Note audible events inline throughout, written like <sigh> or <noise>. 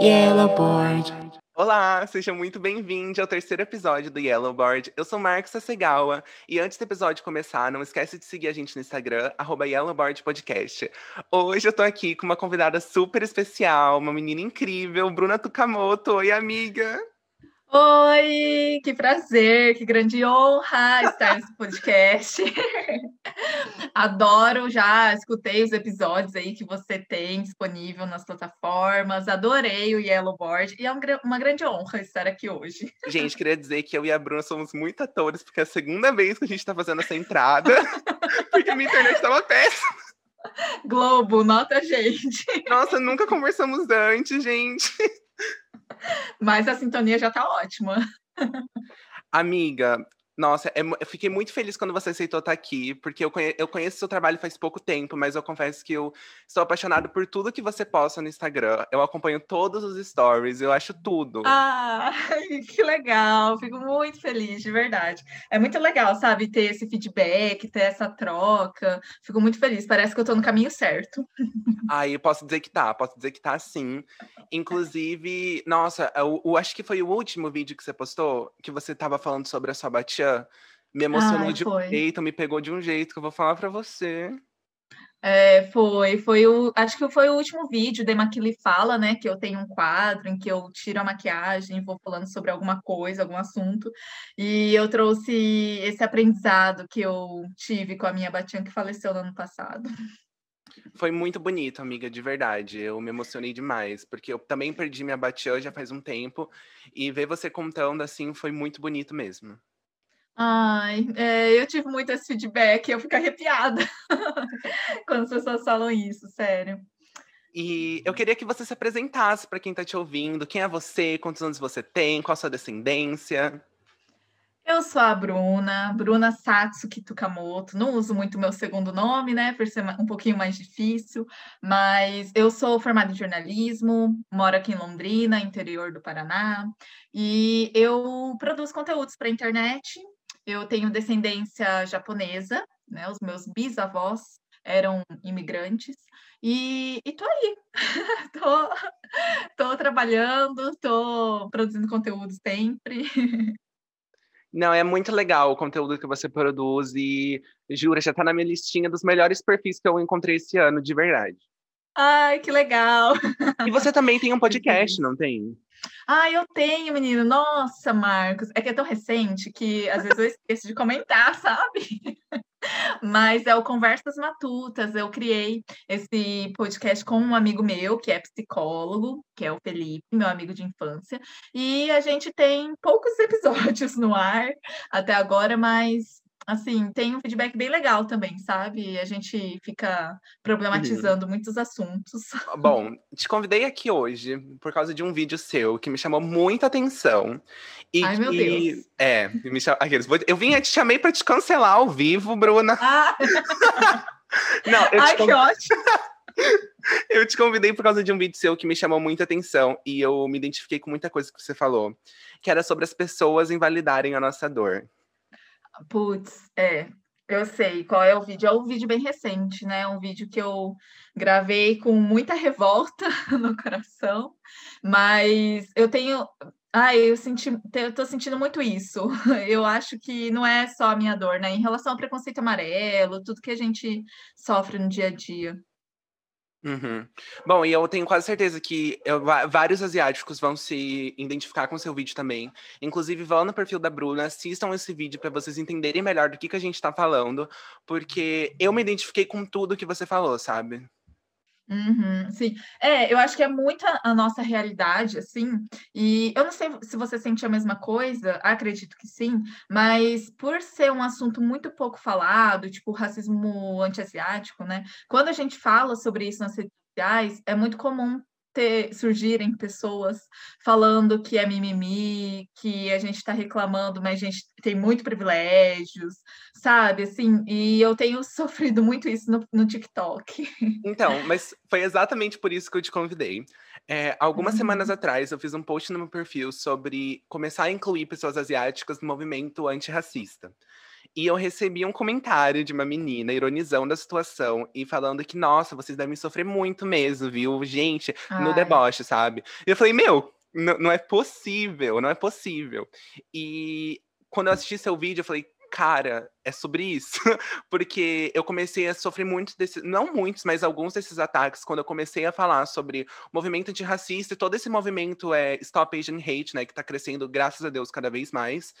Yellowboard. Olá, seja muito bem-vindo ao terceiro episódio do Yellowboard. Eu sou Marcos Sassegawa e antes do episódio começar, não esquece de seguir a gente no Instagram, arroba Yellowboard Podcast. Hoje eu tô aqui com uma convidada super especial, uma menina incrível, Bruna Tukamoto. Oi, amiga! Oi, que prazer, que grande honra estar nesse podcast. <laughs> Adoro, já escutei os episódios aí que você tem disponível nas plataformas. Adorei o Yellowboard e é uma grande honra estar aqui hoje. Gente, queria dizer que eu e a Bruna somos muito atores, porque é a segunda vez que a gente está fazendo essa entrada, <laughs> porque a minha internet estava péssima. Globo, nota a gente. Nossa, nunca conversamos antes, gente. Mas a sintonia já tá ótima. Amiga, nossa, é eu fiquei muito feliz quando você aceitou estar aqui, porque eu, conhe eu conheço seu trabalho faz pouco tempo, mas eu confesso que eu sou apaixonado por tudo que você posta no Instagram. Eu acompanho todos os stories, eu acho tudo. Ah, <laughs> que legal! Fico muito feliz, de verdade. É muito legal, sabe, ter esse feedback, ter essa troca. Fico muito feliz, parece que eu tô no caminho certo. <laughs> Aí eu posso dizer que tá, posso dizer que tá sim. Inclusive, nossa, eu, eu acho que foi o último vídeo que você postou, que você tava falando sobre a sua batia me emocionou Ai, de um jeito, me pegou de um jeito que eu vou falar pra você. É, foi, foi o, acho que foi o último vídeo da Maquile Fala, né? Que eu tenho um quadro em que eu tiro a maquiagem e vou falando sobre alguma coisa, algum assunto. E eu trouxe esse aprendizado que eu tive com a minha Batian que faleceu no ano passado. Foi muito bonito, amiga, de verdade. Eu me emocionei demais, porque eu também perdi minha Batian já faz um tempo, e ver você contando assim foi muito bonito mesmo. Ai, é, eu tive muito esse feedback, eu fico arrepiada <laughs> quando as pessoas falam isso, sério. E eu queria que você se apresentasse para quem tá te ouvindo. Quem é você? Quantos anos você tem? Qual a sua descendência? Eu sou a Bruna, Bruna Satsuki Tukamoto. Não uso muito meu segundo nome, né, por ser um pouquinho mais difícil, mas eu sou formada em jornalismo, moro aqui em Londrina, interior do Paraná, e eu produzo conteúdos para a internet. Eu tenho descendência japonesa, né? Os meus bisavós eram imigrantes, e, e tô aí, <laughs> tô, tô trabalhando, tô produzindo conteúdo sempre. <laughs> Não, é muito legal o conteúdo que você produz e jura, já tá na minha listinha dos melhores perfis que eu encontrei esse ano, de verdade. Ai, que legal! E você também tem um podcast, não tem? Ah, eu tenho, menino. Nossa, Marcos. É que é tão recente que às vezes eu esqueço de comentar, <laughs> sabe? Mas é o Conversas Matutas. Eu criei esse podcast com um amigo meu, que é psicólogo, que é o Felipe, meu amigo de infância. E a gente tem poucos <laughs> episódios no ar até agora, mas assim, tem um feedback bem legal também, sabe? A gente fica problematizando uhum. muitos assuntos. Bom, te convidei aqui hoje por causa de um vídeo seu que me chamou muita atenção. E Ai, meu Deus. É, me cham... Eu vim, eu te chamei para te cancelar ao vivo, Bruna. Ah. <laughs> Não, eu Ai, te que ótimo! <laughs> Eu te convidei por causa de um vídeo seu que me chamou muita atenção e eu me identifiquei com muita coisa que você falou, que era sobre as pessoas invalidarem a nossa dor. Putz, é, eu sei qual é o vídeo. É um vídeo bem recente, né? Um vídeo que eu gravei com muita revolta <laughs> no coração, mas eu tenho. Ai, eu senti, eu tô sentindo muito isso. <laughs> Eu acho que não é só a minha dor, né? Em relação ao preconceito amarelo, tudo que a gente sofre no dia a dia. Uhum. Bom, e eu tenho quase certeza que eu, vários asiáticos vão se identificar com seu vídeo também. Inclusive, vão no perfil da Bruna, assistam esse vídeo para vocês entenderem melhor do que, que a gente tá falando, porque eu me identifiquei com tudo que você falou, sabe? Uhum, sim, é, eu acho que é muita a nossa realidade, assim, e eu não sei se você sente a mesma coisa, acredito que sim, mas por ser um assunto muito pouco falado, tipo racismo anti-asiático, né? Quando a gente fala sobre isso nas redes sociais, é muito comum ter, surgirem pessoas falando que é mimimi, que a gente está reclamando, mas a gente tem muito privilégios, sabe? Assim, e eu tenho <laughs> sofrido muito isso no, no TikTok. Então, mas foi exatamente por isso que eu te convidei. É, algumas Uhum. semanas atrás, eu fiz um post no meu perfil sobre começar a incluir pessoas asiáticas no movimento antirracista. E eu recebi um comentário de uma menina ironizando a situação e falando que, nossa, vocês devem sofrer muito mesmo, viu? Gente, no Ai. deboche, sabe? E eu falei, meu, não é possível, não é possível. E quando eu assisti seu vídeo, eu falei, cara, é sobre isso. <laughs> Porque eu comecei a sofrer muitos desses, não muitos, mas alguns desses ataques, quando eu comecei a falar sobre o movimento antirracista e todo esse movimento é Stop Asian Hate, né, que tá crescendo, graças a Deus, cada vez mais.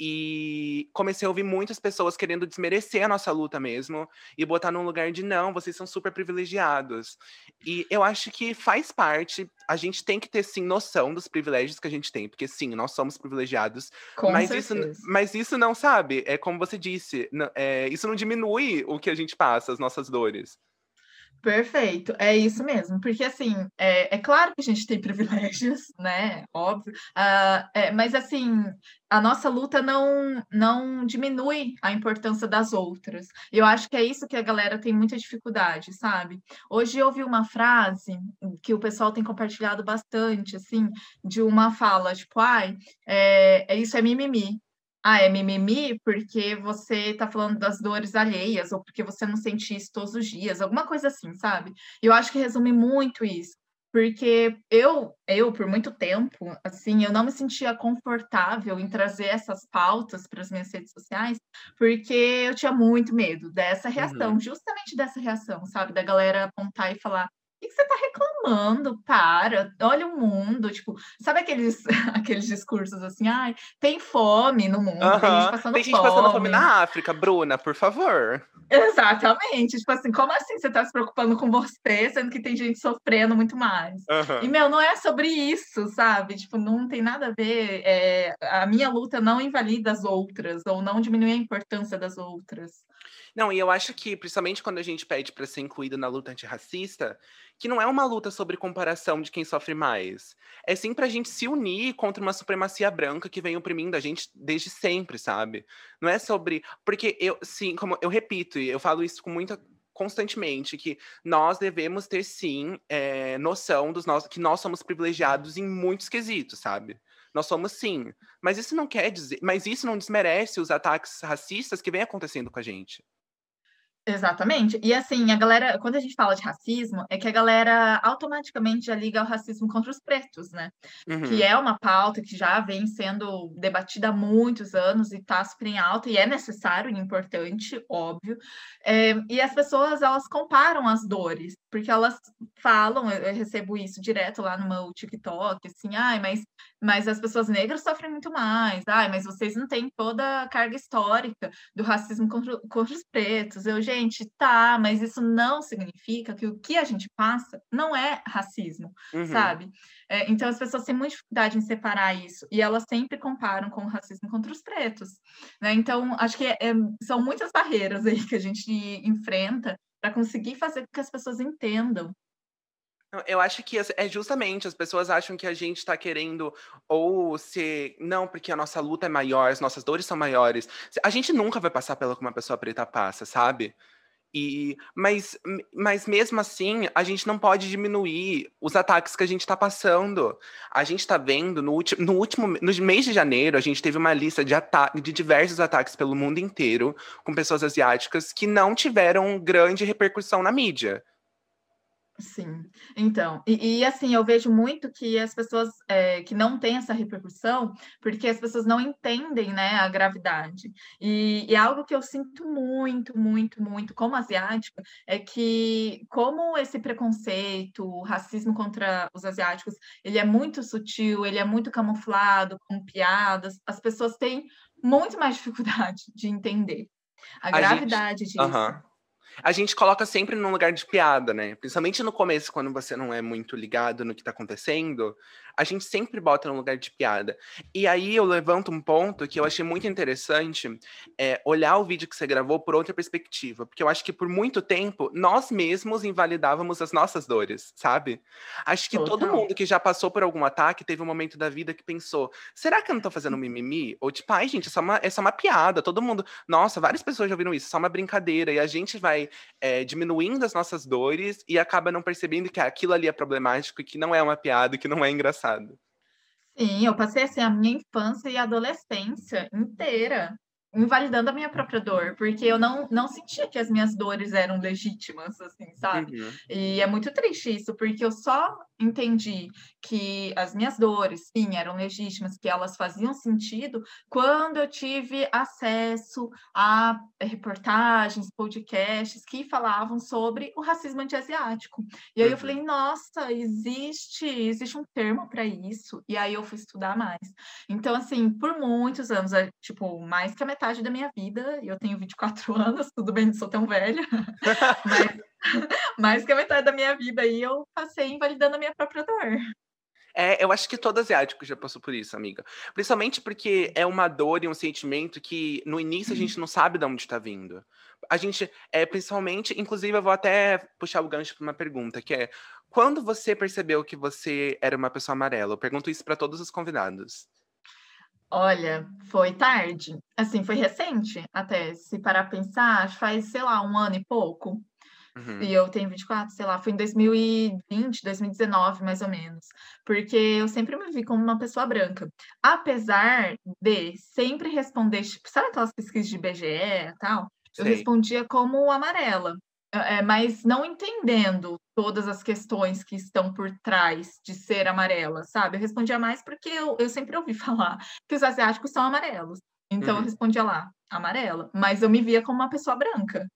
E comecei a ouvir muitas pessoas querendo desmerecer a nossa luta mesmo e botar num lugar de não, vocês são super privilegiados. E eu acho que faz parte, a gente tem que ter sim noção dos privilégios que a gente tem, porque sim, nós somos privilegiados, Com mas isso, certeza. mas isso não sabe, é como você disse, é, isso não diminui o que a gente passa, as nossas dores. Perfeito, é isso mesmo, porque assim, é, é claro que a gente tem <laughs> privilégios, né? Óbvio, ah, é, mas assim, a nossa luta não, não diminui a importância das outras. Eu acho que é isso que a galera tem muita dificuldade, sabe? Hoje eu ouvi uma frase que o pessoal tem compartilhado bastante, assim, de uma fala, tipo, ai, é, é isso é mimimi. Ah, é mimimi porque você tá falando das dores alheias, ou porque você não sente isso todos os dias, alguma coisa assim, sabe? Eu acho que resume muito isso, porque eu, eu, por muito tempo, assim, eu não me sentia confortável em trazer essas pautas para as minhas redes sociais, porque eu tinha muito medo dessa reação, Uhum. justamente dessa reação, sabe? Da galera apontar e falar. O que que você tá reclamando? Para, olha o mundo, tipo, sabe aqueles, <laughs> aqueles discursos assim, ai, tem fome no mundo, tem gente passando Tem gente passando fome fome. na África, Bruna, por favor. Exatamente, tipo assim, como assim você tá se preocupando com você, sendo que tem gente sofrendo muito mais? E, meu, não é sobre isso, sabe? Tipo, não tem nada a ver. é, a minha luta não invalida as outras, ou não diminui a importância das outras. Não, e eu acho que, principalmente quando a gente pede para ser incluído na luta antirracista, que não é uma luta sobre comparação de quem sofre mais. É sim pra gente se unir contra uma supremacia branca que vem oprimindo a gente desde sempre, sabe? Não é sobre. Porque eu, sim, como eu repito, e eu falo isso com muita. constantemente, que nós devemos ter sim eh, noção dos nossos, que nós somos privilegiados em muitos quesitos, sabe? Nós somos sim. Mas isso não quer dizer. Mas isso não desmerece os ataques racistas que vem acontecendo com a gente. Exatamente. E assim, a galera, quando a gente fala de racismo, é que a galera automaticamente já liga ao racismo contra os pretos, né? Que Uhum. é uma pauta que já vem sendo debatida há muitos anos e está super em alta, e é necessário e importante, óbvio. É, e as pessoas, elas comparam as dores, porque elas falam, eu, eu recebo isso direto lá no meu TikTok, assim, ai, mas, mas as pessoas negras sofrem muito mais, ai, mas vocês não têm toda a carga histórica do racismo contra, contra os pretos. Eu, gente, tá, mas isso não significa que o que a gente passa não é racismo, Uhum. sabe? É, então as pessoas têm muita dificuldade em separar isso e elas sempre comparam com o racismo contra os pretos, né? Então acho que é- é- são muitas barreiras aí que a gente enfrenta para conseguir fazer com que as pessoas entendam. Eu acho que é justamente, as pessoas acham que a gente tá querendo ou ser. Não, porque a nossa luta é maior, as nossas dores são maiores. A gente nunca vai passar pelo que uma pessoa preta passa, sabe? E, mas, mas mesmo assim, a gente não pode diminuir os ataques que a gente está passando. A gente está vendo no, ulti, no último no mês de janeiro, a gente teve uma lista de, ata de diversos ataques pelo mundo inteiro com pessoas asiáticas que não tiveram grande repercussão na mídia. Sim, então, e, e, assim, eu vejo muito que as pessoas é, que não têm essa repercussão, porque as pessoas não entendem, né, a gravidade. E, e algo que eu sinto muito, muito, muito como asiática é que como esse preconceito, o racismo contra os asiáticos, ele é muito sutil, ele é muito camuflado, com piadas, as pessoas têm muito mais dificuldade de entender a, a gravidade gente... disso. Uhum a gente coloca sempre num lugar de piada, né? Principalmente no começo, quando você não é muito ligado no que tá acontecendo, a gente sempre bota num lugar de piada. E aí eu levanto um ponto que eu achei muito interessante, é olhar o vídeo que você gravou por outra perspectiva, porque eu acho que por muito tempo nós mesmos invalidávamos as nossas dores, sabe? Acho que Total. todo mundo que já passou por algum ataque teve um momento da vida que pensou: será que eu não tô fazendo mimimi? Ou tipo, ai, gente, é só uma, é só uma piada. Todo mundo, nossa, várias pessoas já ouviram isso, é só uma brincadeira. E a gente vai é, diminuindo as nossas dores e acaba não percebendo que aquilo ali é problemático e que não é uma piada, que não é engraçado. Sim, eu passei assim a minha infância e adolescência inteira invalidando a minha própria dor, porque eu não, não sentia que as minhas dores eram legítimas, assim, sabe? Uhum. E é muito triste isso, porque eu só entendi que as minhas dores, sim, eram legítimas, que elas faziam sentido quando eu tive acesso a reportagens, podcasts que falavam sobre o racismo antiasiático. E aí uhum. eu falei, nossa, existe, existe um termo para isso. E aí eu fui estudar mais. Então, assim, por muitos anos, é, tipo, mais que a metade da minha vida, eu tenho 24 <laughs> anos, tudo bem, não sou tão velha, <laughs> mas <laughs> mais que a metade da minha vida aí eu passei invalidando a minha própria dor. É, eu acho que todo asiático já passou por isso, amiga. Principalmente porque é uma dor e um sentimento que no início a gente não sabe de onde está vindo. A gente, é, principalmente, inclusive eu vou até puxar o gancho para uma pergunta, que é quando você percebeu que você era uma pessoa amarela? Eu pergunto isso para todos os convidados. Olha, foi tarde. Assim, foi recente até. Se parar a pensar, faz, sei lá, um ano e pouco. Uhum. E eu tenho 24, sei lá, foi em 2020, 2019, mais ou menos. Porque eu sempre me vi como uma pessoa branca. Apesar de sempre responder, tipo, sabe aquelas pesquisas de IBGE e tal? Eu respondia como amarela. É, mas não entendendo todas as questões que estão por trás de ser amarela, sabe? Eu respondia mais porque eu, eu sempre ouvi <laughs> falar que os asiáticos são amarelos. Então uhum. eu respondia lá, amarela. Mas eu me via como uma pessoa branca.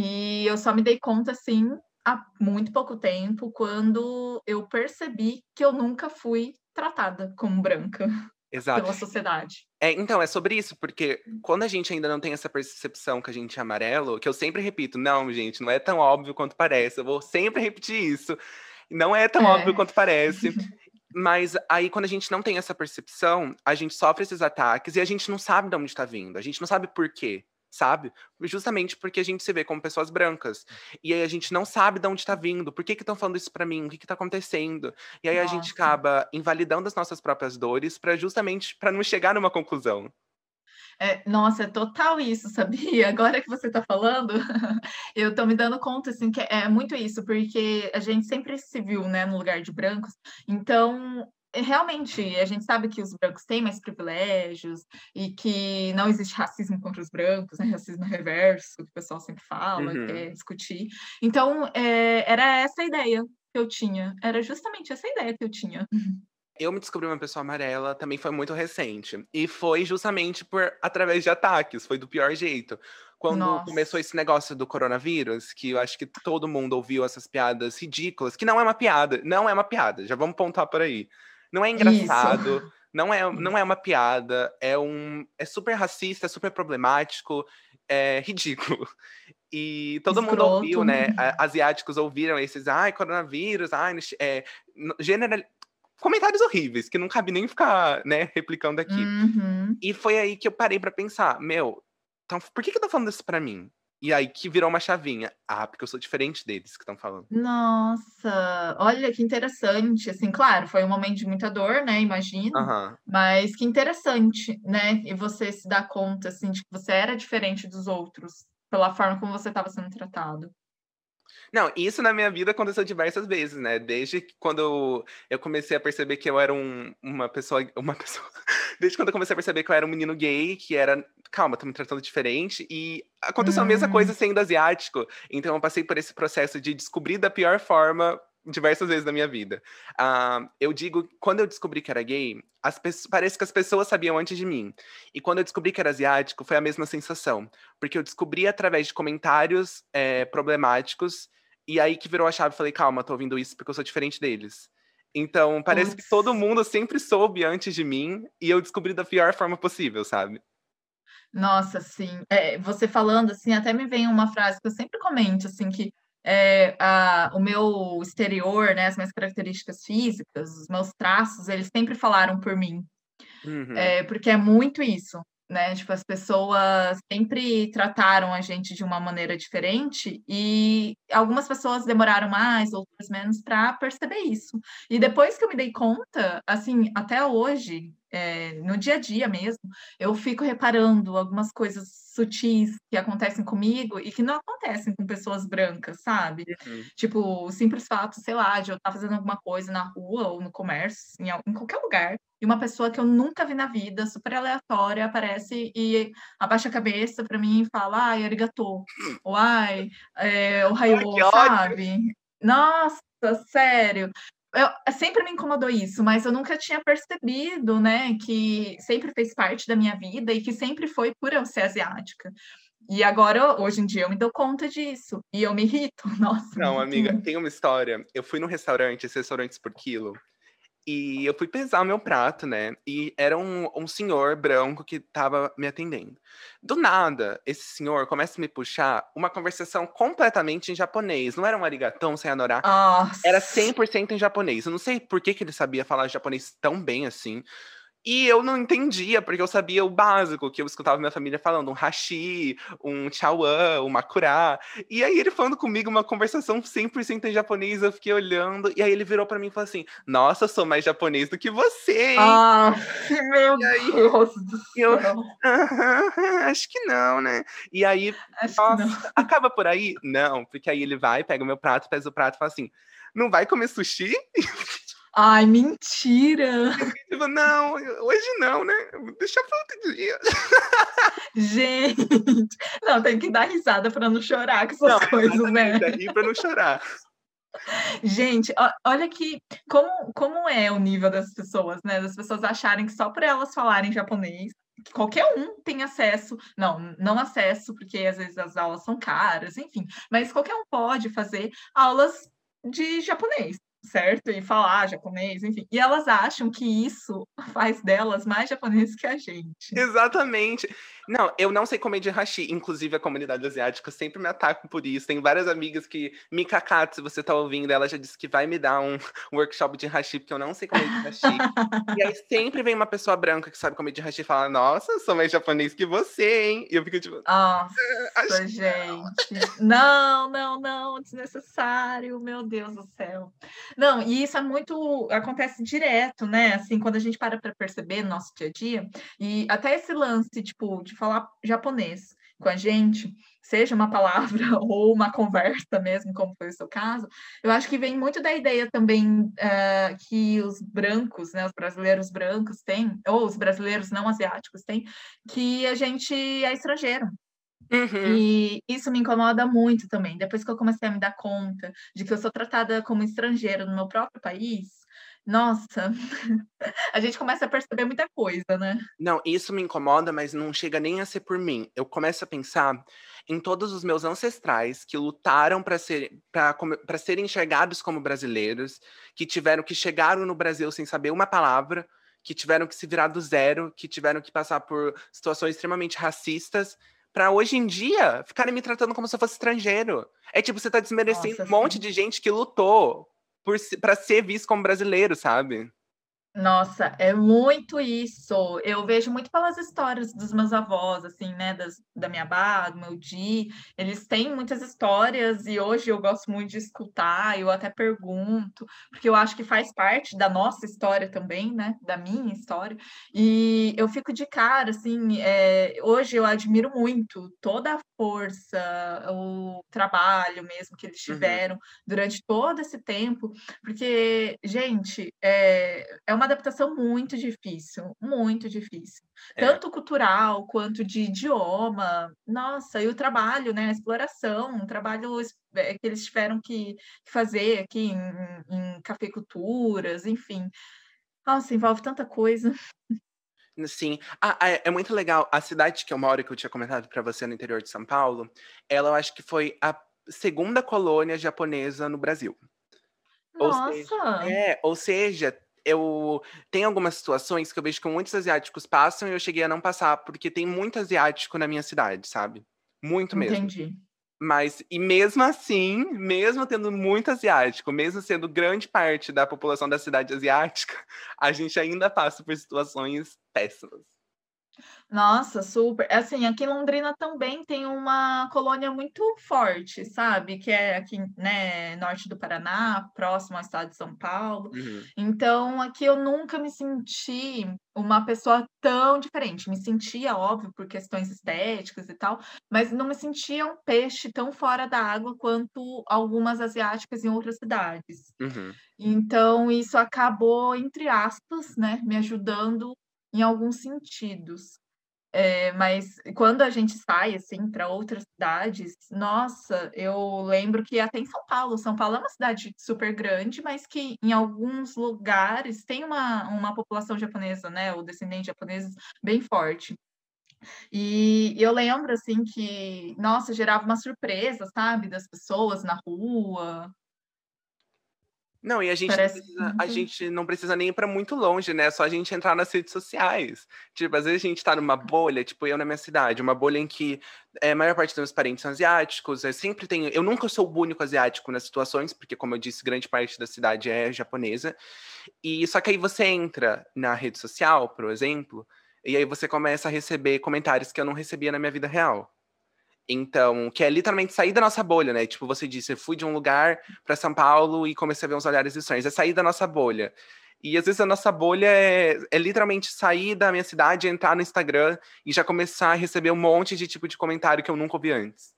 E eu só me dei conta, assim, há muito pouco tempo, quando eu percebi que eu nunca fui tratada como branca <laughs> Exato. pela sociedade. É, então, é sobre isso, porque quando a gente ainda não tem essa percepção que a gente é amarelo, que eu sempre repito, não, gente, não é tão óbvio quanto parece, eu vou sempre repetir isso, não é tão é. óbvio quanto parece. <laughs> Mas aí, quando a gente não tem essa percepção, a gente sofre esses ataques e a gente não sabe de onde está vindo, a gente não sabe por quê sabe? Justamente porque a gente se vê como pessoas brancas. E aí a gente não sabe de onde está vindo, por que estão falando isso para mim, o que está acontecendo. E aí Nossa. a gente acaba invalidando as nossas próprias dores para justamente para não chegar numa conclusão. É, nossa, é total isso, <laughs> sabia? Agora que você está falando, <laughs> eu estou me dando conta, assim, que é muito isso, porque a gente sempre se viu, né, no lugar de brancos, então realmente, a gente sabe que os brancos têm mais privilégios e que não existe racismo contra os brancos, né? racismo reverso, que o pessoal sempre fala, uhum. quer discutir. Então, é, era essa a ideia que eu tinha, era justamente essa ideia que eu tinha. Eu me descobri uma pessoa amarela também foi muito recente. E foi justamente por através de ataques, foi do pior jeito. Quando Nossa. começou esse negócio do coronavírus, que eu acho que todo mundo ouviu essas piadas ridículas, que não é uma piada, não é uma piada, já vamos pontuar por aí. Não é engraçado, Isso. não é, não é uma piada, é um é super racista, é super problemático, é ridículo. <laughs> E todo Escroto. mundo ouviu, né? Asiáticos ouviram esses, ai, coronavírus, ai, é, general... comentários horríveis, que não cabe nem ficar, né, replicando aqui. Uhum. E foi aí que eu parei para pensar, meu, então, por que que tá falando isso para mim? E aí que virou uma chavinha. Ah, porque eu sou diferente deles que estão falando. Nossa, olha que interessante. Assim, claro, foi um momento de muita dor, né? Imagino. Uhum. Mas que interessante, né? E você se dá conta, assim, de que você era diferente dos outros pela forma como você estava sendo tratado. Não, isso na minha vida aconteceu diversas vezes, né? Desde quando eu comecei a perceber que eu era um, uma pessoa. Uma <laughs> pessoa. Desde quando eu comecei a perceber que eu era um menino gay, que era. Calma, tô me tratando diferente. E aconteceu hum. a mesma coisa hum. sendo asiático. Então eu passei por esse processo de descobrir da pior forma diversas vezes na minha vida. Uh, eu digo, quando eu descobri que era gay, parece que as pessoas sabiam antes de mim. E quando eu descobri que era asiático, foi a mesma sensação. Porque eu descobri através de comentários é, problemáticos, e aí que virou a chave, falei, calma, tô ouvindo isso porque eu sou diferente deles. Então, parece Nossa. que todo mundo sempre soube antes de mim, e eu descobri da pior forma possível, sabe? Nossa, sim. É, você falando assim, até me vem uma frase que eu sempre comento, assim, que é, a, o meu exterior, né, as minhas características físicas, os meus traços, eles sempre falaram por mim. Uhum. É, porque é muito isso, né? Tipo, as pessoas sempre trataram a gente de uma maneira diferente e algumas pessoas demoraram mais, outras menos para perceber isso. E depois que eu me dei conta, assim, até hoje, é, no dia a dia mesmo, eu fico reparando algumas coisas sutis que acontecem comigo e que não acontecem com pessoas brancas, sabe? Uhum. Tipo, o simples fato, sei lá, de eu estar fazendo alguma coisa na rua ou no comércio, em, em qualquer lugar, e uma pessoa que eu nunca vi na vida, super aleatória, aparece e abaixa a cabeça para mim e fala, ai, arigato, ou ai, é, <laughs> o raio, sabe? Nossa, sério eu, sempre me incomodou isso, mas eu nunca tinha percebido, né, que sempre fez parte da minha vida e que sempre foi por eu ser asiática. E agora, hoje em dia, eu me dou conta disso. E eu me irrito. <laughs> Nossa. Não, amiga, tem uma história. Eu fui num restaurante, esses restaurantes por quilo. E eu fui pesar o meu prato, né? E era um, um senhor branco que tava me atendendo. Do nada, esse senhor começa a me puxar uma conversação completamente em japonês. Não era um arigatão sem anorar. Era 100% em japonês. Eu não sei por que, que ele sabia falar japonês tão bem assim. E eu não entendia, porque eu sabia o básico, que eu escutava minha família falando, um hashi, um chawan, um makura. E aí ele falando comigo uma conversação 100% em japonês, eu fiquei olhando, e aí ele virou para mim e falou assim, nossa, eu sou mais japonês do que você, hein? Ah, <laughs> meu aí, Deus do eu, acho que não, né? E aí, nossa, acaba por aí? Não, porque aí ele vai, pega o meu prato, pesa o prato e fala assim, não vai comer sushi? <laughs> Ai, mentira! Tipo, não, hoje não, né? Deixa pra outro dia. Gente, não, tem que dar risada pra não chorar com essas não, coisas, né? Rir pra não chorar. Gente, olha que como, como é o nível das pessoas, né? Das pessoas acharem que só por elas falarem japonês, qualquer um tem acesso, não, não acesso, porque às vezes as aulas são caras, enfim, mas qualquer um pode fazer aulas de japonês certo? E falar japonês, enfim. E elas acham que isso <laughs> faz delas mais japoneses que a gente. Exatamente. Não, eu não sei comer de hashi. Inclusive, a comunidade asiática sempre me ataca por isso. Tem várias amigas que, Mika Katsu, se você tá ouvindo, ela já disse que vai me dar um <laughs> workshop de hashi, porque eu não sei comer de hashi. <laughs> e aí sempre vem uma pessoa branca que sabe comer de hashi e fala, nossa, sou mais japonês que você, hein? E eu fico tipo... Nossa, ah, gente. Não, não, não, desnecessário, meu Deus do céu. Não, e isso é muito... acontece direto, né? Assim, quando a gente para para perceber no nosso dia a dia, e até esse lance, tipo, de falar japonês com a gente, seja uma palavra <laughs> ou uma conversa mesmo, como foi o seu caso, eu acho que vem muito da ideia também uh, que os brancos, né, os brasileiros brancos têm, ou os brasileiros não asiáticos têm, que a gente é estrangeiro. Uhum. E isso me incomoda muito também. Depois que eu comecei a me dar conta de que eu sou tratada como estrangeira no meu próprio país, nossa, <laughs> a gente começa a perceber muita coisa, né? Não, isso me incomoda, mas não chega nem a ser por mim. Eu começo a pensar em todos os meus ancestrais que lutaram para ser, serem enxergados como brasileiros, que tiveram que chegaram no Brasil sem saber uma palavra, que tiveram que se virar do zero, que tiveram que passar por situações extremamente racistas, para hoje em dia ficarem me tratando como se eu fosse estrangeiro. É tipo, você tá desmerecendo Nossa, um monte sim. de gente que lutou para ser visto como brasileiro, sabe? Nossa, é muito isso. Eu vejo muito pelas histórias dos meus avós, assim, né? Das, da minha babá, do meu Di. Eles têm muitas histórias e hoje eu gosto muito de escutar, eu até pergunto, porque eu acho que faz parte da nossa história também, né? Da minha história. E eu fico de cara, assim, é, hoje eu admiro muito toda a força, o trabalho mesmo que eles uhum. tiveram uhum. durante todo esse tempo, porque, gente, é, é uma adaptação muito difícil, muito difícil. É. Tanto cultural quanto de idioma. Nossa, e o trabalho, né? A exploração, o trabalho é, que eles tiveram que fazer aqui em, em cafeiculturas, enfim. Nossa, envolve tanta coisa. Sim. Ah, é, é muito legal. A cidade que eu moro, que eu tinha comentado para você no interior de São Paulo, ela eu acho que foi a segunda colônia japonesa no Brasil. Nossa! Ou seja, é, ou seja, eu tem algumas situações que eu vejo que muitos asiáticos passam e eu cheguei a não passar, porque tem muito asiático na minha cidade, sabe? Muito mesmo. Entendi. Mas, e mesmo assim, mesmo tendo muito asiático, mesmo sendo grande parte da população da cidade asiática, <laughs> a gente ainda passa por situações péssimas. Nossa, super. Assim, aqui em Londrina também tem uma colônia muito forte, sabe? Que é aqui, né, norte do Paraná, próximo ao estado de São Paulo. Uhum. Então, aqui eu nunca me senti uma pessoa tão diferente. Me sentia, óbvio, por questões estéticas e tal, mas não me sentia um peixe tão fora da água quanto algumas asiáticas em outras cidades. Uhum. Então, isso acabou, entre aspas, né, me ajudando em alguns sentidos. É, mas quando a gente sai assim para outras cidades, nossa, eu lembro que até em São Paulo, São Paulo é uma cidade super grande, mas que em alguns lugares tem uma, uma população japonesa, né, ou descendentes japoneses bem forte. E eu lembro assim que, nossa, gerava uma surpresa, sabe, das pessoas na rua, não, e a gente, Parece precisa, a muito gente não precisa nem ir pra muito longe, né? É só a gente entrar nas redes sociais. Tipo, às vezes a gente tá numa bolha, tipo eu na minha cidade, uma bolha em que é, a maior parte dos meus parentes são asiáticos, eu sempre tenho. Eu nunca sou o único asiático nas situações, porque, como eu disse, grande parte da cidade é japonesa. E só que aí você entra na rede social, por exemplo, e aí você começa a receber comentários que eu não recebia na minha vida real. Então, que é literalmente sair da nossa bolha, né? Tipo, você disse, eu fui de um lugar para São Paulo e comecei a ver uns olhares estranhos. É sair da nossa bolha. E às vezes a nossa bolha é, é, literalmente sair da minha cidade, entrar no Instagram e já começar a receber um monte de tipo de comentário que eu nunca ouvi antes.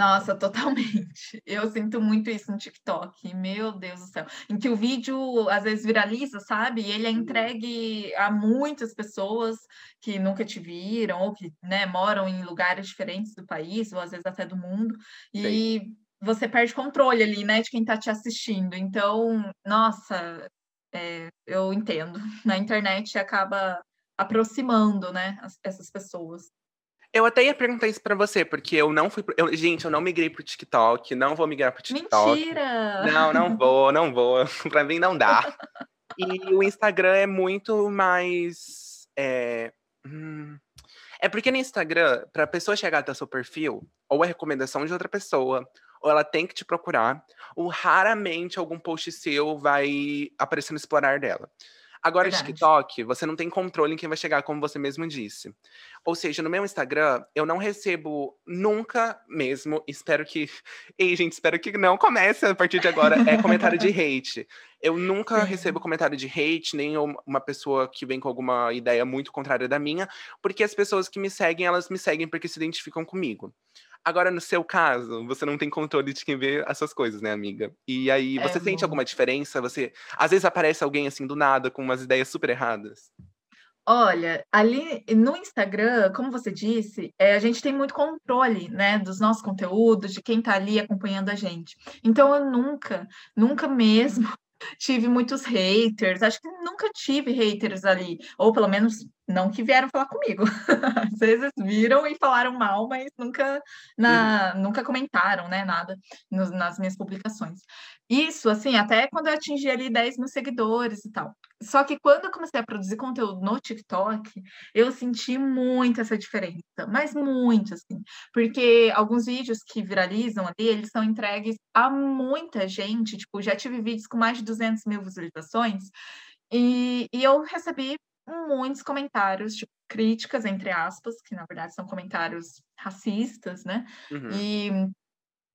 Nossa, totalmente. <laughs> Eu sinto muito isso no TikTok. Meu Deus do céu. Em que o vídeo às vezes viraliza, sabe? E ele é Uhum. entregue a muitas pessoas que nunca te viram ou que, né, moram em lugares diferentes do país ou às vezes até do mundo. E você perde controle ali, né, de quem está te assistindo. Então, nossa, é, eu entendo. <laughs> Na internet acaba aproximando, né, as- essas pessoas. Eu até ia perguntar isso pra você, porque eu não fui. pro- eu- gente, eu não migrei pro TikTok, não vou migrar pro TikTok. Mentira! Não, não <laughs> vou, não vou. <laughs> Pra mim não dá. E o Instagram é muito mais. É, hum, é porque no Instagram, pra pessoa chegar até o seu perfil, ou é recomendação de outra pessoa, ou ela tem que te procurar, ou raramente algum post seu vai aparecer no explorar dela. Agora, Verdade. TikTok, você não tem controle em quem vai chegar, como você mesmo disse. Ou seja, no meu Instagram, eu não recebo nunca mesmo, espero que. <laughs> Ei, gente, espero que não comece a partir de agora, é comentário de <laughs> hate. Eu nunca recebo Sim. comentário de hate, nem um- uma pessoa que vem com alguma ideia muito contrária da minha, porque as pessoas que me seguem, elas me seguem porque se identificam comigo. Agora, no seu caso, você não tem controle de quem vê essas coisas, né, amiga? E aí, É você sente alguma diferença? Você, às vezes aparece alguém assim do nada com umas ideias super erradas. Olha, ali no Instagram, como você disse, eh, a gente tem muito controle, né, dos nossos conteúdos, de quem está ali acompanhando a gente. Então eu nunca, nunca mesmo <laughs> tive muitos haters, acho que nunca tive haters ali, ou pelo menos não que vieram falar comigo. <laughs> Às vezes viram e falaram mal, mas nunca Uhum. na nunca comentaram, né, nada nos nas minhas publicações. Isso, assim, até quando eu atingi ali 10.000 seguidores e tal. Só que quando eu comecei a produzir conteúdo no TikTok, eu senti muito essa diferença, mas muito, assim, porque alguns vídeos que viralizam ali, eles são entregues a muita gente, tipo, já tive vídeos com mais de 200.000 visualizações, e e eu recebi muitos comentários, tipo, críticas, entre aspas, que na verdade são comentários racistas, né, Uhum. e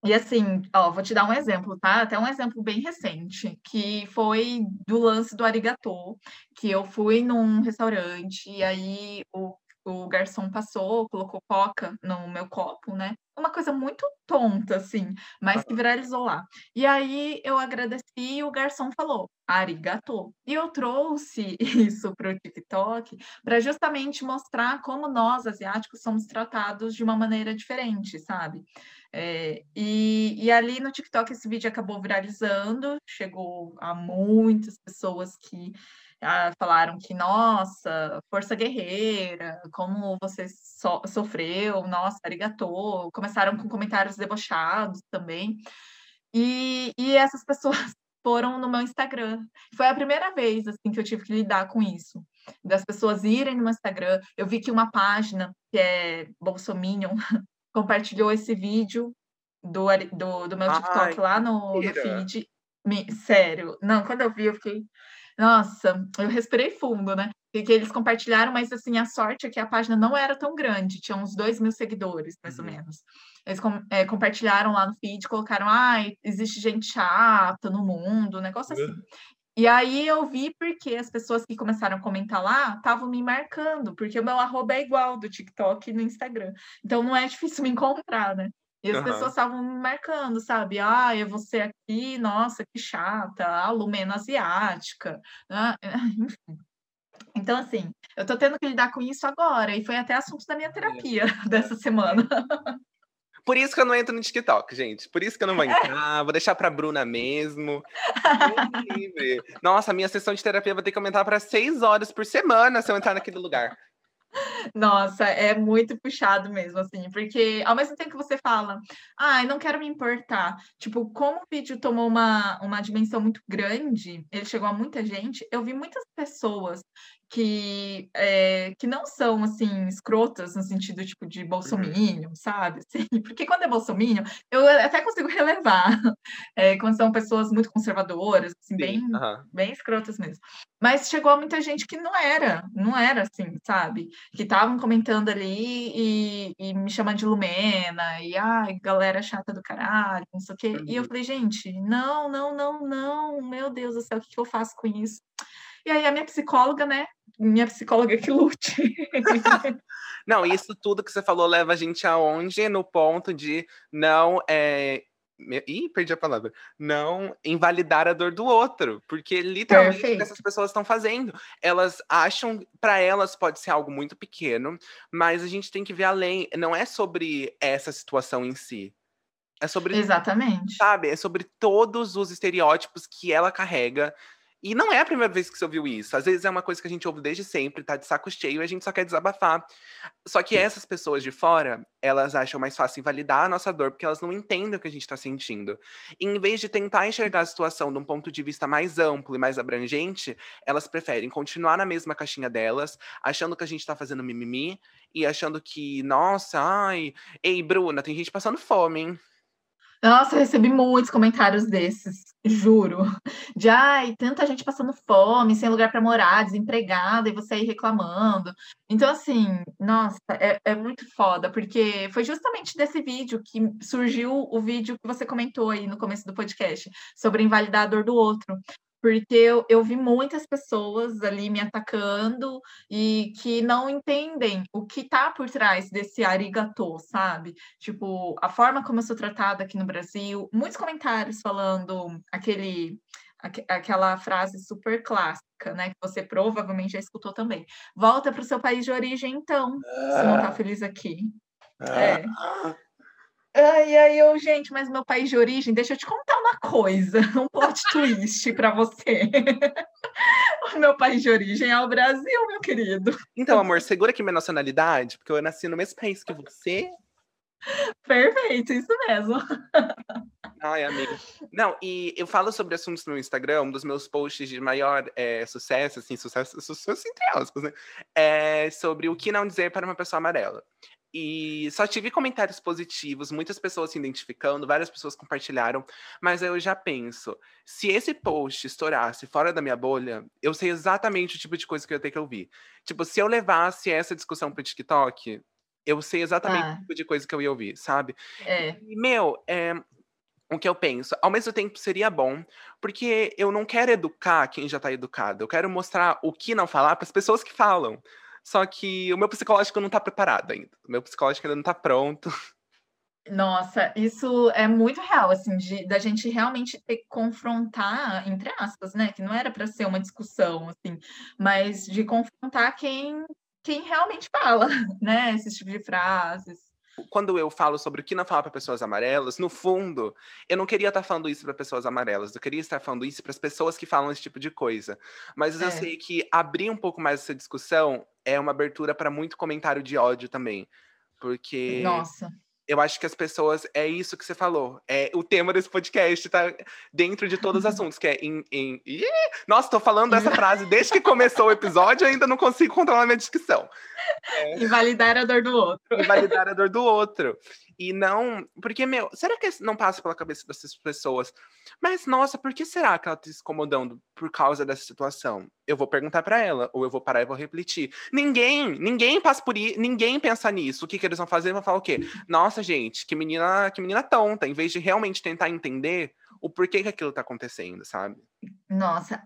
e assim, ó, vou te dar um exemplo, tá? Até um exemplo bem recente, que foi do lance do arigatô, que eu fui num restaurante e aí o o garçom passou, colocou coca no meu copo, né, uma coisa muito tonta, assim, mas que viralizou lá. E aí eu agradeci e o garçom falou: "Arigatô". E eu trouxe <laughs> isso para o TikTok para justamente mostrar como nós asiáticos somos tratados de uma maneira diferente, sabe. Eh, e e ali no TikTok esse vídeo acabou viralizando, chegou a muitas pessoas que, ah, falaram que: "Nossa, força guerreira, como você so sofreu, nossa, arigatô", começaram com comentários debochados também. E e essas pessoas <laughs> foram no meu Instagram. Foi a primeira vez, assim, que eu tive que lidar com isso, das pessoas irem no meu Instagram. Eu vi que uma página que é bolsominion <laughs> compartilhou esse vídeo do do do meu Ai, TikTok lá no no feed. Me sério, não, quando eu vi eu fiquei nossa, eu respirei fundo, né. que eles compartilharam, mas assim, a sorte é que a página não era tão grande, tinha uns dois mil seguidores, mais uhum. ou menos. Eles com, é, compartilharam lá no feed, colocaram, ah, existe gente chata no mundo, um negócio assim. Uhum. E aí eu vi porque as pessoas que começaram a comentar lá estavam me marcando, porque o meu arroba é igual do TikTok e no Instagram. Então não é difícil me encontrar, né? E as uhum. pessoas estavam me marcando, sabe? Ah, é você aqui, nossa, que chata, a Lumena asiática. Ah, <laughs> enfim. Então, assim, eu tô tendo que lidar com isso agora, e foi até assunto da minha terapia <laughs> dessa semana. Por isso que eu não entro no TikTok, gente. Por isso que eu não vou entrar. Vou deixar pra Bruna mesmo. Nossa, a minha sessão de terapia vai ter que aumentar para seis horas por semana se eu entrar naquele lugar. Nossa, é muito puxado mesmo, assim, porque ao mesmo tempo que você fala, ah, não quero me importar, tipo, como o vídeo tomou uma, uma dimensão muito grande, ele chegou a muita gente, eu vi muitas pessoas que, é, que não são, assim, escrotas no sentido, tipo, de bolsominion, uhum. sabe? <laughs> Assim, porque quando é bolsominion, eu até consigo relevar, é, <laughs> quando são pessoas muito conservadoras, assim, bem, uhum. bem escrotas mesmo. Mas chegou a muita gente que não era, não era assim, sabe? Que estavam comentando ali e, e, me chamando de Lumena, e, ai, galera chata do caralho, não sei o quê. E eu uhum. falei, gente, não, não, não, não, meu Deus do céu, o que, que eu faço com isso? E aí a minha psicóloga, né? Minha psicóloga que lute. <laughs> não, isso tudo que você falou leva a gente aonde? No ponto de não é, Ih, perdi a palavra. Não invalidar a dor do outro. Porque literalmente o que essas pessoas estão fazendo. Elas acham, para elas pode ser algo muito pequeno, mas a gente tem que ver além. Não é sobre essa situação em si. É sobre. Exatamente. Sabe? É sobre todos os estereótipos que ela carrega e não é a primeira vez que você ouviu isso. Às vezes é uma coisa que a gente ouve desde sempre, tá de saco cheio e a gente só quer desabafar. Só que essas pessoas de fora, elas acham mais fácil invalidar a nossa dor porque elas não entendem o que a gente tá sentindo. E em vez de tentar enxergar a situação de um ponto de vista mais amplo e mais abrangente, elas preferem continuar na mesma caixinha delas, achando que a gente tá fazendo mimimi e achando que, nossa, ai, ei, Bruna, tem gente passando fome, hein? Nossa, eu recebi muitos comentários desses, juro. De ai, tanta gente passando fome, sem lugar para morar, desempregada, e você aí reclamando. Então, assim, nossa, é, é muito foda, porque foi justamente desse vídeo que surgiu o vídeo que você comentou aí no começo do podcast, sobre invalidar a dor do outro porque eu, eu vi muitas pessoas ali me atacando e que não entendem o que está por trás desse arigatô, sabe? Tipo, a forma como eu sou tratada aqui no Brasil, muitos comentários falando aquele aquela frase super clássica, né? Que você provavelmente já escutou também. Volta para o seu país de origem, então, se não está feliz aqui. É. Ai, ai, eu, gente, mas meu país de origem, deixa eu te contar uma coisa, <laughs> um plot twist para você. <laughs> o meu país de origem é o Brasil, meu querido. Então, amor, segura aqui minha nacionalidade, porque eu nasci no mesmo país que você. Perfeito, isso mesmo. Ai, amigo. Não, e eu falo sobre assuntos no Instagram, um dos meus posts de maior é, sucesso, assim, sucesso, sucesso entre aspas, né? É sobre o que não dizer para uma pessoa amarela. E só tive comentários positivos, muitas pessoas se identificando, várias pessoas compartilharam, mas eu já penso, se esse post estourasse fora da minha bolha, eu sei exatamente o tipo de coisa que eu ia ter que ouvir. Tipo, se eu levasse essa discussão pro TikTok, eu sei exatamente ah. o tipo de coisa que eu ia ouvir, sabe? É. E, meu, é, o que eu penso, ao mesmo tempo seria bom, porque eu não quero educar quem já tá educado, eu quero mostrar o que não falar para as pessoas que falam. Só que o meu psicológico não tá preparado ainda. O meu psicológico ainda não tá pronto. <laughs> Nossa, isso é muito real, assim, de, da gente realmente ter que confrontar, entre aspas, né? Que não era para ser uma discussão, assim, mas de confrontar quem, quem realmente fala, <laughs> né? Esse tipo de frases quando eu falo sobre o que não falar para pessoas amarelas, no fundo, eu não queria estar falando isso para pessoas amarelas, eu queria estar falando isso para as pessoas que falam esse tipo de coisa. Mas é. eu sei que abrir um pouco mais essa discussão é uma abertura para muito comentário de ódio também. Porque. Nossa eu acho que as pessoas. É isso que você falou. É o tema desse podcast, tá dentro de todos os <laughs> assuntos, que é em. em... Nossa, tô falando essa <laughs> frase desde que começou o episódio, ainda não consigo controlar minha discussão. É... Invalidar a dor do outro. Invalidar a dor do outro. E não. Porque, meu, será que não passa pela cabeça dessas pessoas? Mas, nossa, por que será que ela tá se incomodando por causa dessa situação? Eu vou perguntar para ela, ou eu vou parar e vou refletir. Ninguém, ninguém passa por isso, ninguém pensa nisso. O que, que eles vão fazer? Vão falar o quê? Nossa, gente, que menina, que menina tonta, em vez de realmente tentar entender o porquê que aquilo tá acontecendo, sabe? Nossa,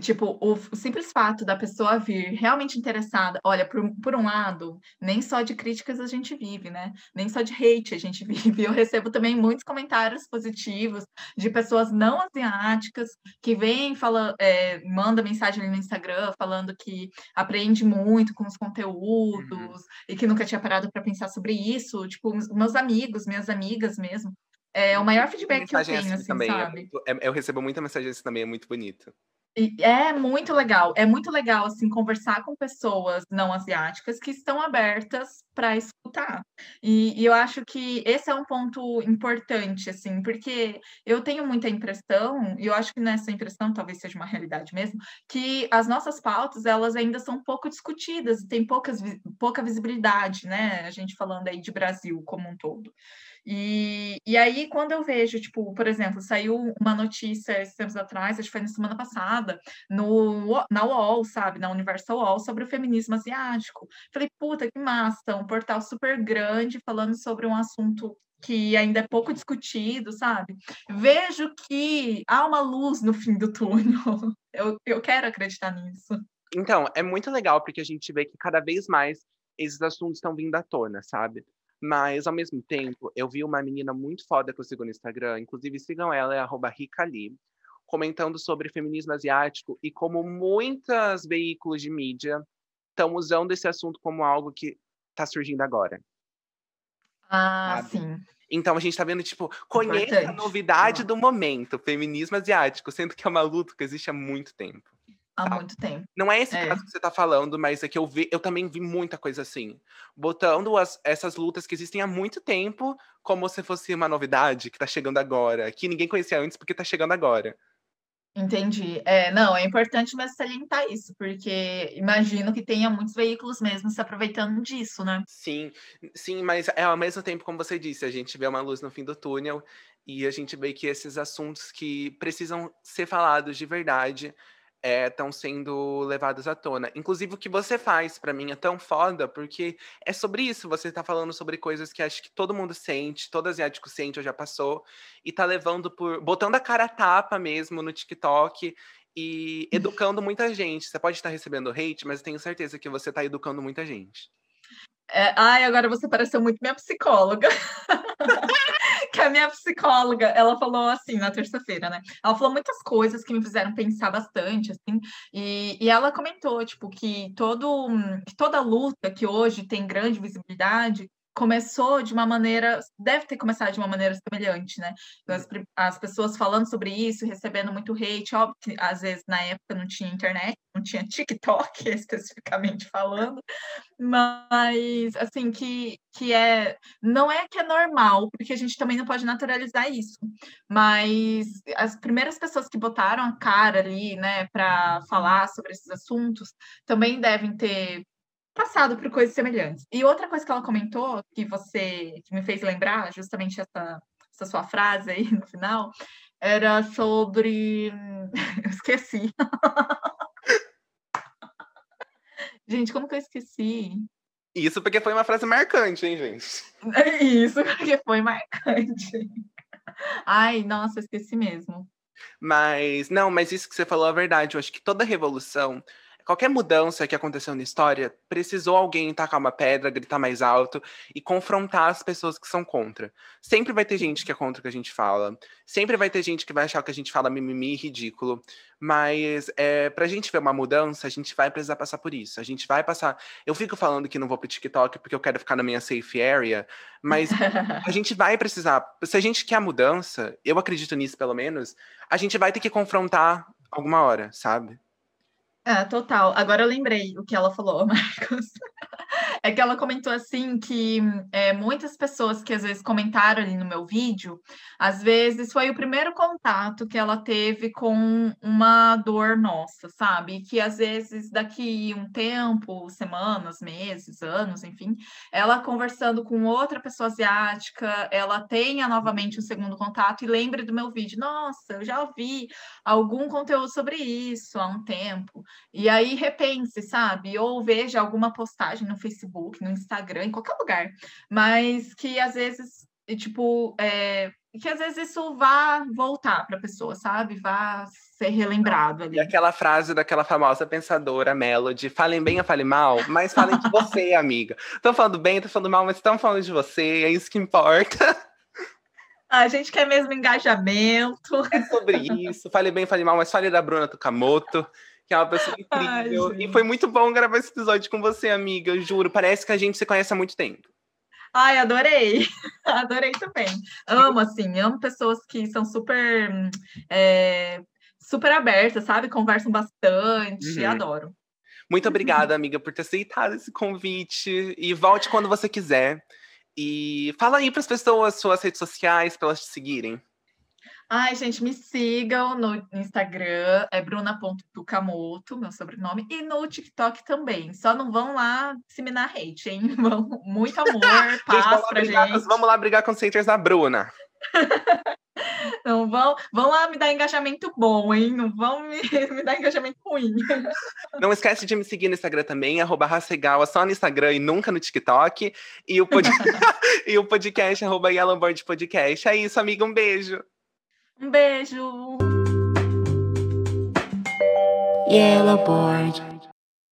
Tipo, o, simples fato da pessoa vir realmente interessada, olha, por, por, um lado, nem só de críticas a gente vive, né? Nem só de hate a gente <laughs> vive. Eu recebo também muitos comentários positivos de pessoas não asiáticas que vêm, fala, é, manda mensagem ali no Instagram falando que aprende muito com os conteúdos uhum. e que nunca tinha parado para pensar sobre isso. Tipo, meus amigos, minhas amigas mesmo. É o maior feedback que eu tenho, assim, assim também é sabe? É, eu recebo muita mensagem assim também, é muito bonito. E é muito legal, é muito legal assim conversar com pessoas não asiáticas que estão abertas para escutar. E, e, eu acho que esse é um ponto importante, assim, porque eu tenho muita impressão, e eu acho que nessa impressão talvez seja uma realidade mesmo, que as nossas pautas elas ainda são pouco discutidas, tem poucas, pouca visibilidade, né? A gente falando aí de Brasil como um todo. E, e aí, quando eu vejo, tipo, por exemplo, saiu uma notícia esses tempos atrás, acho que foi na semana passada, no, na UOL, sabe, na Universal UOL, sobre o feminismo asiático. Falei, puta, que massa, um portal super grande falando sobre um assunto que ainda é pouco discutido, sabe? Vejo que há uma luz no fim do túnel. <laughs> Eu, eu quero acreditar nisso. Então, é muito legal porque a gente vê que cada vez mais esses assuntos estão vindo à tona, sabe? Mas, ao mesmo tempo, eu vi uma menina muito foda que eu sigo no Instagram, inclusive sigam ela, é @ricali, comentando sobre feminismo asiático e como muitos veículos de mídia estão usando esse assunto como algo que está surgindo agora. Ah, sabe? sim. Então a gente está vendo, tipo, conheça Importante. a novidade do momento, feminismo asiático, sendo que é uma luta que existe há muito tempo. Há sabe? muito tempo. Não é esse é. caso que você está falando, mas é que eu, vi, eu também vi muita coisa assim. Botando as, essas lutas que existem há muito tempo como se fosse uma novidade que está chegando agora, que ninguém conhecia antes porque está chegando agora. Entendi. É, não, é importante mesmo salientar isso, porque imagino que tenha muitos veículos mesmo se aproveitando disso, né? Sim, sim, mas é ao mesmo tempo, como você disse, a gente vê uma luz no fim do túnel e a gente vê que esses assuntos que precisam ser falados de verdade estão eh, sendo levados à tona. Inclusive, o que você faz, para mim, é tão foda, porque é sobre isso. Você tá falando sobre coisas que acho que todo mundo sente, todo asiático sente ou já passou, e tá levando por. botando a cara a tapa mesmo no TikTok e educando muita gente. Você pode estar recebendo hate, mas eu tenho certeza que você tá educando muita gente. É, ai, agora você pareceu muito minha psicóloga. <laughs> a minha psicóloga, ela falou assim na terça-feira, né? Ela falou muitas coisas que me fizeram pensar bastante, assim, e, e ela comentou, tipo, que, todo, que toda luta que hoje tem grande visibilidade começou de uma maneira, deve ter começado de uma maneira semelhante, né? Então, as, as, pessoas falando sobre isso, recebendo muito hate, óbvio que às vezes na época não tinha internet, não tinha <laughs> TikTok <laughs> especificamente falando, mas assim que que é não é que é normal, porque a gente também não pode naturalizar isso, mas as primeiras pessoas que botaram a cara ali, né, para falar sobre esses assuntos, também devem ter passado por coisas semelhantes. E outra coisa que ela comentou, que você que me fez lembrar, justamente essa, essa sua frase aí no final, era sobre. <laughs> Eu esqueci. <laughs> gente, como que eu esqueci? Isso porque foi uma frase marcante, hein, gente? <laughs> Isso porque foi marcante. Ai, nossa, esqueci mesmo. Mas, não, mas isso que você falou é verdade. Eu acho que toda revolução qualquer mudança que aconteceu na história, precisou alguém tacar uma pedra, gritar mais alto e confrontar as pessoas que são contra. Sempre vai ter gente que é contra o que a gente fala. Sempre vai ter gente que vai achar que a gente fala mimimi ridículo. Mas é, pra gente ver uma mudança, a gente vai precisar passar por isso. A gente vai passar. Eu fico falando que não vou pro TikTok porque eu quero ficar na minha safe area, mas <laughs> a gente vai precisar. Se a gente quer a mudança, eu acredito nisso pelo menos, a gente vai ter que confrontar alguma hora, sabe? É, total. Agora eu lembrei o que ela falou, <laughs> Marcos. É que ela comentou assim que é, muitas pessoas que às vezes comentaram ali no meu vídeo, às vezes foi o primeiro contato que ela teve com uma dor nossa, sabe? Que às vezes daqui um tempo, semanas, meses, anos, enfim, ela conversando com outra pessoa asiática, ela tenha novamente um segundo contato e lembre do meu vídeo. Nossa, eu já ouvi algum conteúdo sobre isso há um tempo. E aí repense, sabe? Ou veja alguma postagem no Facebook, no Instagram, em qualquer lugar, mas que às vezes, tipo, é, que às vezes isso vá voltar para a pessoa, sabe? Vá ser relembrado ali. E aquela frase daquela famosa pensadora Melody, falem bem ou falem mal, mas falem de você, <laughs> amiga. Estão falando bem, estão falando mal, mas estão falando de você, é isso que importa. A gente quer mesmo engajamento. É sobre isso. Fale bem, fale mal, mas fale da Bruna Tucamoto que é uma pessoa <laughs> incrível. Ai, e foi muito bom gravar esse episódio com você, amiga. Eu juro, parece que a gente se conhece há muito tempo. Ai, adorei. <laughs> Adorei também. Amo, assim, amo pessoas que são super, é, super abertas, sabe? Conversam bastante. Uhum. Adoro. Muito obrigada, <laughs> amiga, por ter aceitado esse convite. E volte quando você quiser. E fala aí para as pessoas suas redes sociais para elas te seguirem. Ai, gente, me sigam no Instagram, é bruna.tucamoto, meu sobrenome, e no TikTok também. Só não vão lá disseminar hate, hein? <laughs> Vão, muito amor, <laughs> paz gente, pra brigar, gente. Vamos lá brigar com os haters da Bruna. <laughs> Não vão, vão lá me dar engajamento bom, hein? Não vão me, me dar engajamento ruim. Não esquece de me seguir no Instagram também, arroba Racegawa, só no Instagram e nunca no TikTok. E o, pod... e o podcast, arroba Yellowboard Podcast. É isso, amiga, um beijo. Um beijo! Yellow board.